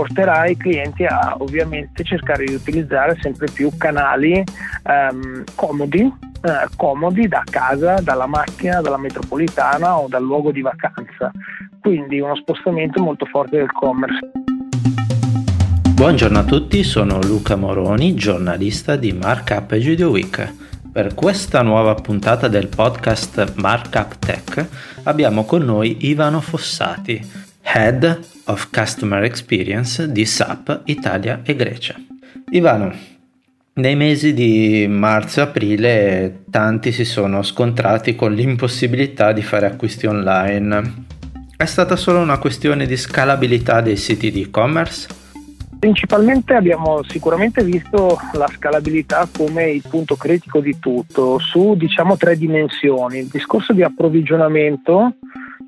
porterà i clienti a ovviamente cercare di utilizzare sempre più canali ehm, comodi, eh, comodi da casa, dalla macchina, dalla metropolitana o dal luogo di vacanza. Quindi uno spostamento molto forte del commerce. Buongiorno a tutti, sono Luca Moroni, giornalista di Markup e Video Week. Per questa nuova puntata del podcast Markup Tech abbiamo con noi Ivano Fossati, Head of Customer Experience di SAP Italia e Grecia. Ivano, nei mesi di marzo e aprile tanti si sono scontrati con l'impossibilità di fare acquisti online. È stata solo una questione di scalabilità dei siti di e-commerce? Principalmente abbiamo sicuramente visto la scalabilità come il punto critico di tutto, su diciamo tre dimensioni. Il discorso di approvvigionamento,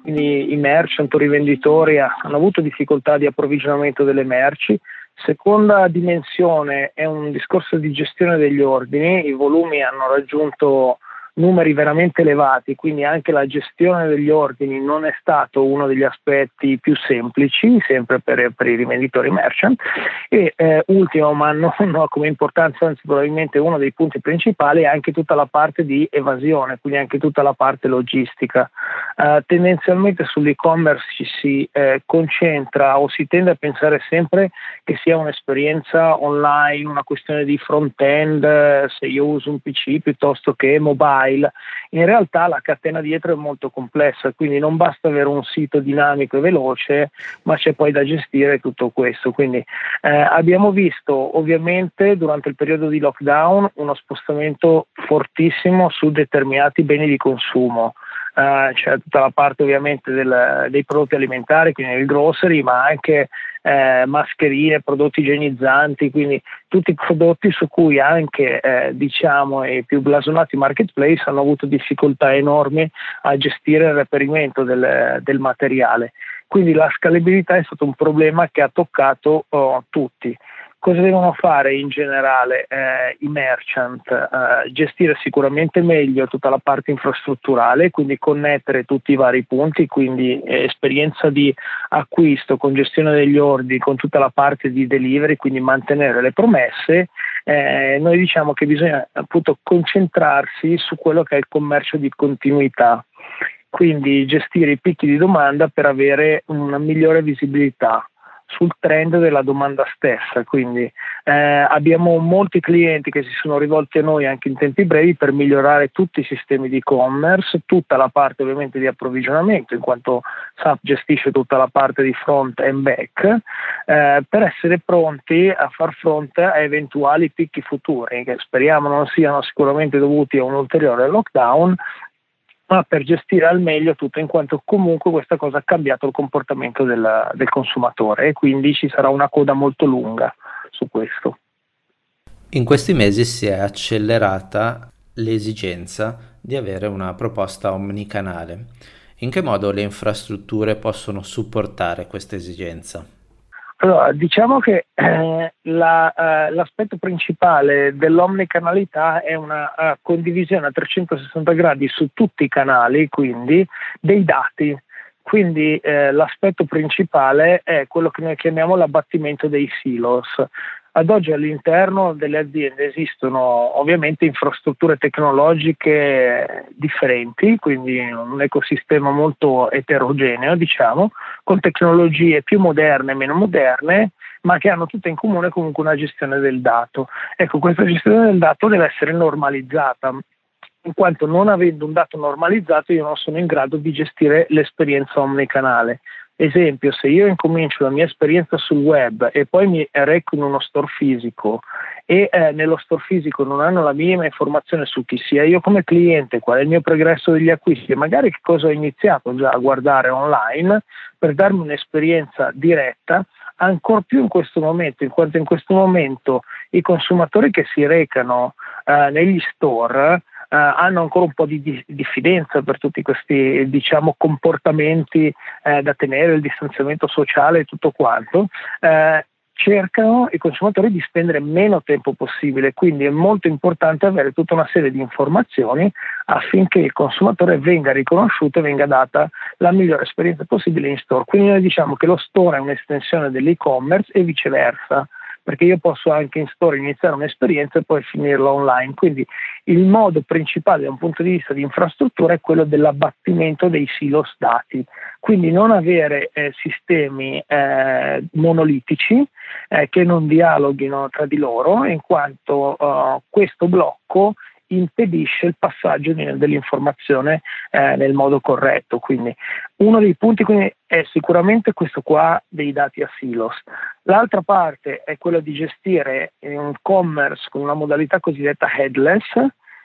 quindi i merchant o rivenditori hanno avuto difficoltà di approvvigionamento delle merci. Seconda dimensione è un discorso di gestione degli ordini, i volumi hanno raggiunto numeri veramente elevati, quindi anche la gestione degli ordini non è stato uno degli aspetti più semplici, sempre per, per i rivenditori merchant. E eh, ultimo, ma non no, come importanza, anzi probabilmente uno dei punti principali, è anche tutta la parte di evasione, quindi anche tutta la parte logistica. Uh, tendenzialmente sull'e-commerce ci si eh, concentra o si tende a pensare sempre che sia un'esperienza online, una questione di front-end, se io uso un PC piuttosto che mobile file. In realtà la catena dietro è molto complessa, quindi non basta avere un sito dinamico e veloce, ma c'è poi da gestire tutto questo. Quindi eh, abbiamo visto ovviamente durante il periodo di lockdown uno spostamento fortissimo su determinati beni di consumo. Uh, c'è tutta la parte ovviamente del, dei prodotti alimentari, quindi il grocery, ma anche eh, mascherine, prodotti igienizzanti, quindi tutti i prodotti su cui anche eh, diciamo, i più blasonati marketplace hanno avuto difficoltà enormi a gestire il reperimento del, del materiale. Quindi la scalabilità è stato un problema che ha toccato oh, tutti. Cosa devono fare in generale eh, i merchant? Eh, gestire sicuramente meglio tutta la parte infrastrutturale, quindi connettere tutti i vari punti, quindi eh, esperienza di acquisto con gestione degli ordini, con tutta la parte di delivery, quindi mantenere le promesse. Eh, noi diciamo che bisogna appunto concentrarsi su quello che è il commercio di continuità quindi gestire i picchi di domanda per avere una migliore visibilità sul trend della domanda stessa. Quindi eh, abbiamo molti clienti che si sono rivolti a noi anche in tempi brevi per migliorare tutti i sistemi di e-commerce, tutta la parte ovviamente di approvvigionamento, in quanto SAP gestisce tutta la parte di front and back, eh, per essere pronti a far fronte a eventuali picchi futuri, che speriamo non siano sicuramente dovuti a un ulteriore lockdown ma per gestire al meglio tutto, in quanto comunque questa cosa ha cambiato il comportamento del, del consumatore e quindi ci sarà una coda molto lunga su questo. In questi mesi si è accelerata l'esigenza di avere una proposta omnicanale. In che modo le infrastrutture possono supportare questa esigenza? Allora, diciamo che eh, la, eh, l'aspetto principale dell'omnicanalità è una uh, condivisione a 360 gradi su tutti i canali, quindi dei dati. Quindi eh, l'aspetto principale è quello che noi chiamiamo l'abbattimento dei silos. Ad oggi all'interno delle aziende esistono ovviamente infrastrutture tecnologiche differenti, quindi un ecosistema molto eterogeneo, diciamo, con tecnologie più moderne e meno moderne, ma che hanno tutte in comune comunque una gestione del dato. Ecco, questa gestione del dato deve essere normalizzata, in quanto non avendo un dato normalizzato io non sono in grado di gestire l'esperienza omnicanale. Esempio, se io incomincio la mia esperienza sul web e poi mi reco in uno store fisico e eh, nello store fisico non hanno la minima informazione su chi sia io come cliente, qual è il mio progresso degli acquisti e magari che cosa ho iniziato già a guardare online per darmi un'esperienza diretta, ancor più in questo momento, in quanto in questo momento i consumatori che si recano eh, negli store hanno ancora un po' di, di diffidenza per tutti questi diciamo, comportamenti eh, da tenere, il distanziamento sociale e tutto quanto. Eh, cercano i consumatori di spendere meno tempo possibile, quindi è molto importante avere tutta una serie di informazioni affinché il consumatore venga riconosciuto e venga data la migliore esperienza possibile in store. Quindi noi diciamo che lo store è un'estensione dell'e-commerce e viceversa perché io posso anche in store iniziare un'esperienza e poi finirla online. Quindi il modo principale da un punto di vista di infrastruttura è quello dell'abbattimento dei silos dati, quindi non avere eh, sistemi eh, monolitici eh, che non dialoghino tra di loro, in quanto uh, questo blocco impedisce il passaggio dell'informazione eh, nel modo corretto. Quindi uno dei punti è sicuramente questo qua dei dati a silos. L'altra parte è quella di gestire un commerce con una modalità cosiddetta headless,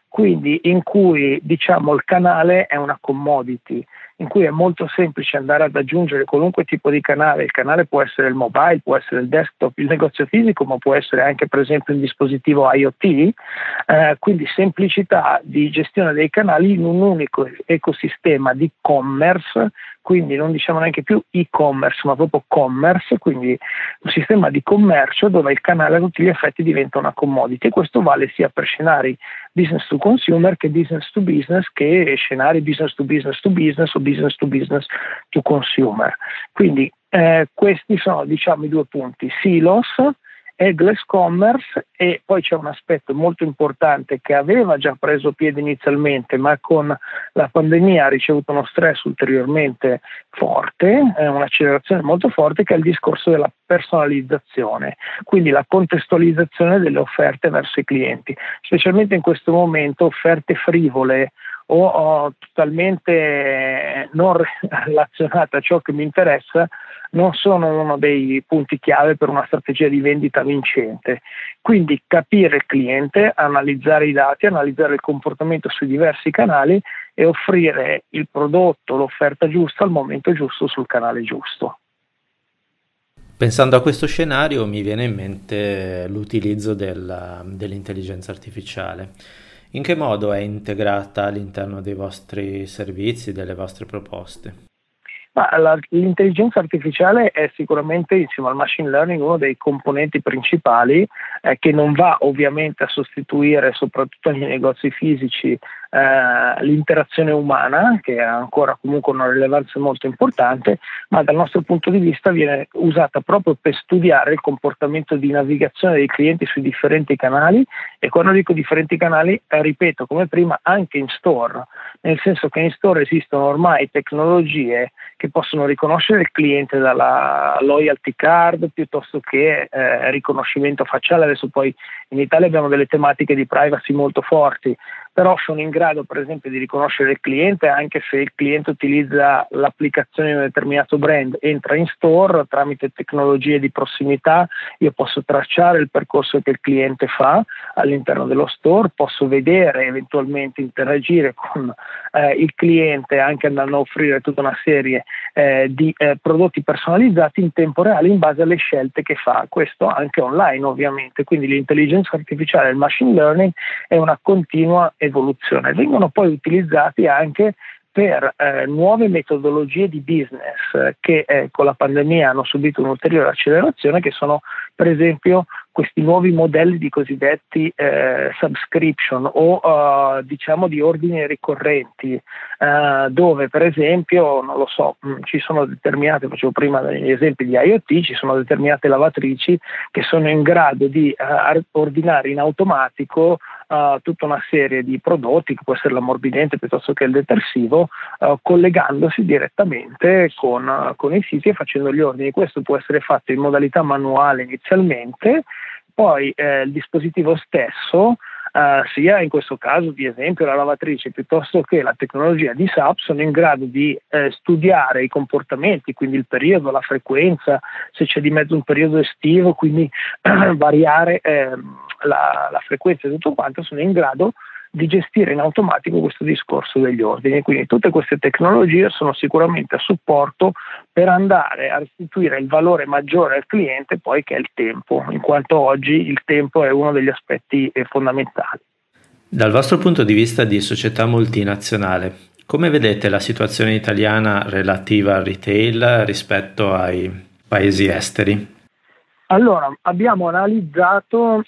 quindi in cui diciamo il canale è una commodity, in cui è molto semplice andare ad aggiungere qualunque tipo di canale, il canale può essere il mobile, può essere il desktop, il negozio fisico, ma può essere anche per esempio il dispositivo IoT, eh, quindi semplicità di gestione dei canali in un unico ecosistema di commerce quindi non diciamo neanche più e-commerce, ma proprio commerce, quindi un sistema di commercio dove il canale a tutti gli effetti diventa una commodity. E questo vale sia per scenari business to consumer che business to business che scenari business to business to business o business to business to consumer. Quindi eh, questi sono diciamo i due punti, silos Eggless Commerce e poi c'è un aspetto molto importante che aveva già preso piede inizialmente ma con la pandemia ha ricevuto uno stress ulteriormente forte, un'accelerazione molto forte che è il discorso della personalizzazione, quindi la contestualizzazione delle offerte verso i clienti, specialmente in questo momento offerte frivole o, totalmente non relazionate a ciò che mi interessa non sono uno dei punti chiave per una strategia di vendita vincente. Quindi capire il cliente, analizzare i dati, analizzare il comportamento sui diversi canali e offrire il prodotto, l'offerta giusta al momento giusto sul canale giusto. Pensando a questo scenario mi viene in mente l'utilizzo della, dell'intelligenza artificiale. In che modo è integrata all'interno dei vostri servizi, delle vostre proposte? L'intelligenza artificiale è sicuramente insieme al machine learning uno dei componenti principali eh, che non va ovviamente a sostituire soprattutto nei negozi fisici eh, l'interazione umana, che ha ancora comunque una rilevanza molto importante, ma dal nostro punto di vista viene usata proprio per studiare il comportamento di navigazione dei clienti sui differenti canali e quando dico differenti canali, eh, ripeto come prima, anche in store, nel senso che in store esistono ormai tecnologie che possono riconoscere il cliente dalla loyalty card piuttosto che eh, riconoscimento facciale. Adesso poi in Italia abbiamo delle tematiche di privacy molto forti, però sono in grado per esempio di riconoscere il cliente anche se il cliente utilizza l'applicazione di un determinato brand, entra in store tramite tecnologie di prossimità, io posso tracciare il percorso che il cliente fa all'interno dello store, posso vedere eventualmente interagire con eh, il cliente anche andando a offrire tutta una serie eh, di eh, prodotti personalizzati in tempo reale in base alle scelte che fa, questo anche online ovviamente, quindi l'intelligenza artificiale e il machine learning è una continua evoluzione. Vengono poi utilizzati anche per eh, nuove metodologie di business eh, che eh, con la pandemia hanno subito un'ulteriore accelerazione, che sono per esempio questi nuovi modelli di cosiddetti eh, subscription o uh, diciamo di ordini ricorrenti, uh, dove per esempio, non lo so, mh, mm, ci sono determinate, facevo prima degli esempi di IoT, ci sono determinate lavatrici che sono in grado di uh, ordinare in automatico tutta una serie di prodotti, che può essere l'ammorbidente piuttosto che il detersivo, collegandosi direttamente con, con i siti e facendo gli ordini. Questo può essere fatto in modalità manuale inizialmente poi eh, il dispositivo stesso, eh, sia in questo caso di esempio la lavatrice piuttosto che la tecnologia di SAP, sono in grado di eh, studiare i comportamenti, quindi il periodo, la frequenza, se c'è di mezzo un periodo estivo, quindi variare ehm, la, la frequenza e tutto quanto, sono in grado di gestire in automatico questo discorso degli ordini. Quindi tutte queste tecnologie sono sicuramente a supporto per andare a restituire il valore maggiore al cliente, poi che è il tempo, in quanto oggi il tempo è uno degli aspetti eh, fondamentali. Dal vostro punto di vista di società multinazionale, come vedete la situazione italiana relativa al retail rispetto ai paesi esteri? Allora, abbiamo analizzato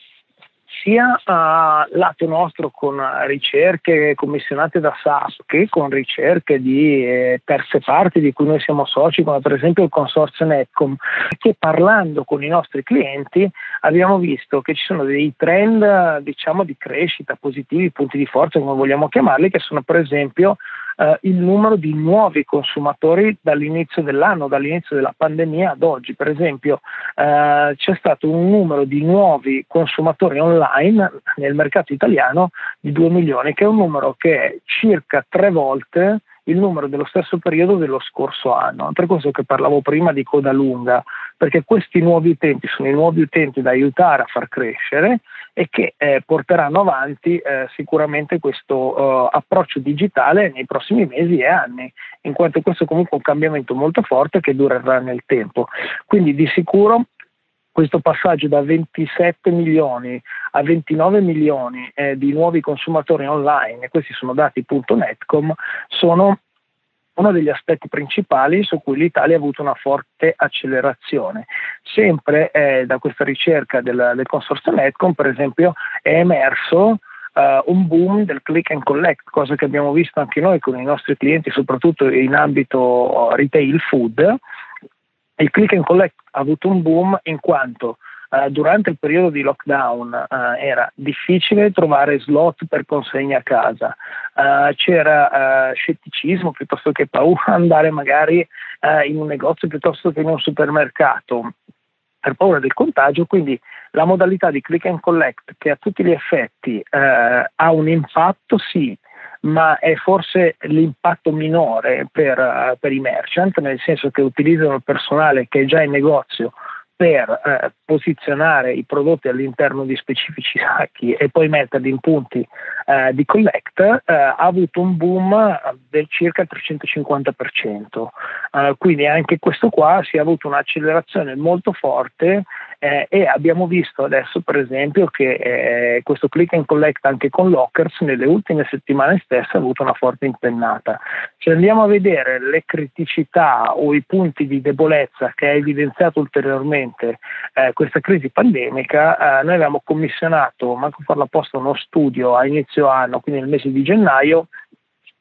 sia a lato nostro con ricerche commissionate da SAP che con ricerche di eh, terze parti di cui noi siamo soci, come per esempio il consorzio Netcom, che parlando con i nostri clienti abbiamo visto che ci sono dei trend diciamo di crescita positivi, punti di forza come vogliamo chiamarli, che sono per esempio eh, il numero di nuovi consumatori dall'inizio dell'anno, dall'inizio della pandemia ad oggi. Per esempio eh, c'è stato un numero di nuovi consumatori online nel mercato italiano di 2 milioni, che è un numero che è circa tre volte il numero dello stesso periodo dello scorso anno. Per questo che parlavo prima di coda lunga, perché questi nuovi utenti sono i nuovi utenti da aiutare a far crescere e che eh, porteranno avanti eh, sicuramente questo eh, approccio digitale nei prossimi mesi e anni, in quanto questo è comunque un cambiamento molto forte che durerà nel tempo. Quindi di sicuro questo passaggio da 27 milioni a 29 milioni eh, di nuovi consumatori online, questi sono dati punto Netcom, sono uno degli aspetti principali su cui l'Italia ha avuto una forte accelerazione. Sempre eh, da questa ricerca del, del, consorzio Netcom, per esempio, è emerso Uh, un boom del click and collect, cosa che abbiamo visto anche noi con i nostri clienti, soprattutto in ambito retail food. Il click and collect ha avuto un boom in quanto Uh, durante il periodo di lockdown uh, era difficile trovare slot per consegna a casa, uh, c'era scetticismo piuttosto che paura andare magari in un negozio piuttosto che in un supermercato per paura del contagio, quindi la modalità di click and collect che a tutti gli effetti ha un impatto sì, ma è forse l'impatto minore per, per i merchant, nel senso che utilizzano il personale che è già in negozio per eh, posizionare i prodotti all'interno di specifici sacchi e poi metterli in punti eh, di collect eh, ha avuto un boom del circa 350%. Eh, quindi anche questo qua si è avuto un'accelerazione molto forte eh, e abbiamo visto adesso per esempio che eh, questo click and collect anche con Lockers nelle ultime settimane stesse ha avuto una forte impennata. Se andiamo a vedere le criticità o i punti di debolezza che ha evidenziato ulteriormente eh, questa crisi pandemica, eh, noi abbiamo commissionato, manco farla apposta, uno studio a inizio anno, quindi nel mese di gennaio,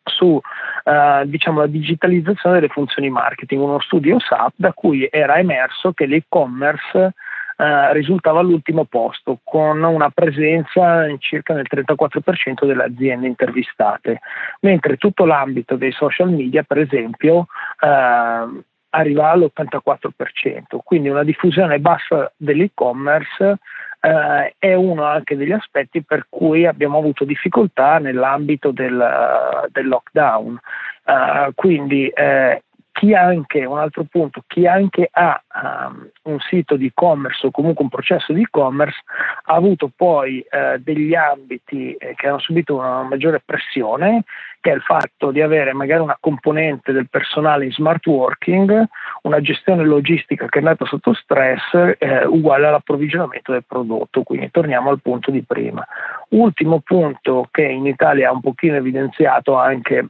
su eh, diciamo, la digitalizzazione delle funzioni marketing, uno studio SAP da cui era emerso che l'e-commerce eh, risultava all'ultimo posto con una presenza in circa nel 34% delle aziende intervistate, mentre tutto l'ambito dei social media, per esempio, eh, arriva all'84%, quindi una diffusione bassa dell'e-commerce eh, è uno anche degli aspetti per cui abbiamo avuto difficoltà nell'ambito del, del lockdown. Uh, quindi eh, chi anche, un altro punto, chi anche ha um, un sito di e-commerce o comunque un processo di e-commerce ha avuto poi eh, degli ambiti eh, che hanno subito una maggiore pressione, che è il fatto di avere magari una componente del personale in smart working, una gestione logistica che è andata sotto stress eh, uguale all'approvvigionamento del prodotto, quindi torniamo al punto di prima. Ultimo punto che in Italia ha un pochino evidenziato anche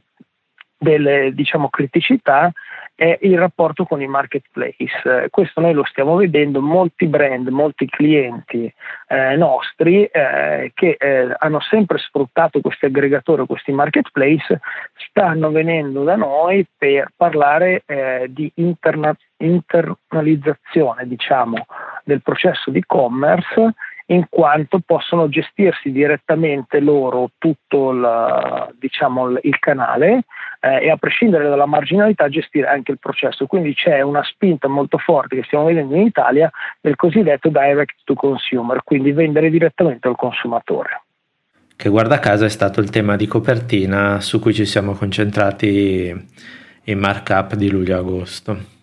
delle diciamo, criticità è il rapporto con i marketplace. Questo noi lo stiamo vedendo, molti brand, molti clienti eh, nostri eh, che eh, hanno sempre sfruttato questi aggregatori, questi marketplace, stanno venendo da noi per parlare eh, di interna- internalizzazione diciamo, del processo di commerce in quanto possono gestirsi direttamente loro tutto il, diciamo, il canale eh, e a prescindere dalla marginalità gestire anche il processo. Quindi c'è una spinta molto forte che stiamo vedendo in Italia del cosiddetto direct to consumer, quindi vendere direttamente al consumatore. Che guarda caso è stato il tema di copertina su cui ci siamo concentrati in markup di luglio-agosto.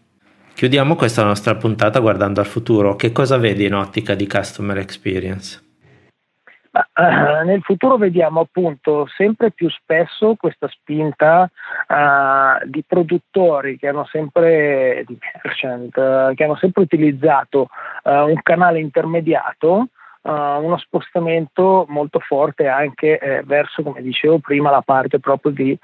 Chiudiamo questa nostra puntata guardando al futuro. Che cosa vedi in ottica di customer experience? Uh, nel futuro vediamo appunto sempre più spesso questa spinta uh, di produttori che hanno sempre, di merchant, uh, che hanno sempre utilizzato un canale intermediato, uno spostamento molto forte anche eh, verso, come dicevo prima, la parte proprio di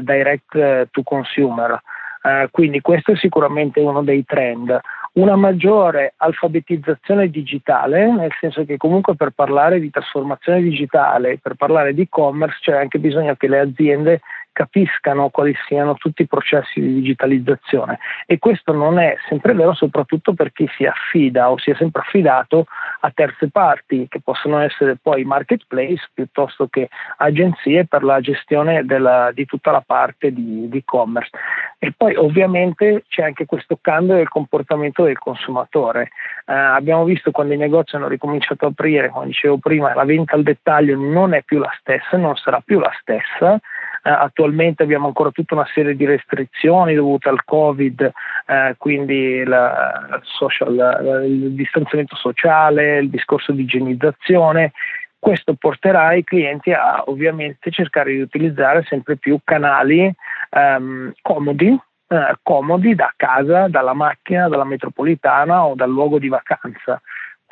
direct to consumer. Uh, quindi questo è sicuramente uno dei trend. Una maggiore alfabetizzazione digitale, nel senso che comunque per parlare di trasformazione digitale, per parlare di e-commerce c'è anche bisogno che le aziende capiscano quali siano tutti i processi di digitalizzazione. E questo non è sempre vero soprattutto per chi si affida o si è sempre affidato a terze parti che possono essere poi marketplace piuttosto che agenzie per la gestione della, di tutta la parte di, di e-commerce e poi ovviamente c'è anche questo cambio del comportamento del consumatore. Eh, abbiamo visto quando i negozi hanno ricominciato a aprire come dicevo prima la vendita al dettaglio non è più la stessa non sarà più la stessa eh, attualmente abbiamo ancora tutta una serie di restrizioni dovute al Covid, eh, quindi la, social, il distanziamento sociale, il discorso di igienizzazione. Questo porterà i clienti a ovviamente cercare di utilizzare sempre più canali ehm, comodi, eh, comodi da casa, dalla macchina, dalla metropolitana o dal luogo di vacanza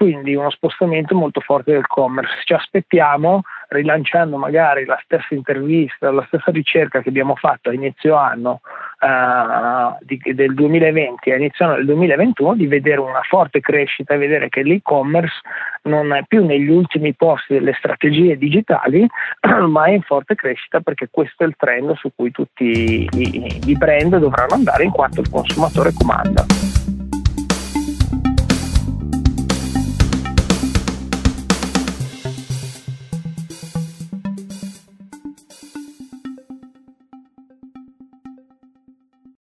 quindi uno spostamento molto forte del commerce. Ci aspettiamo, rilanciando magari la stessa intervista, la stessa ricerca che abbiamo fatto a inizio anno uh, di, del 2020 a inizio anno del 2021, di vedere una forte crescita e vedere che l'e-commerce non è più negli ultimi posti delle strategie digitali, ma è in forte crescita perché questo è il trend su cui tutti i, i brand dovranno andare in quanto il consumatore comanda.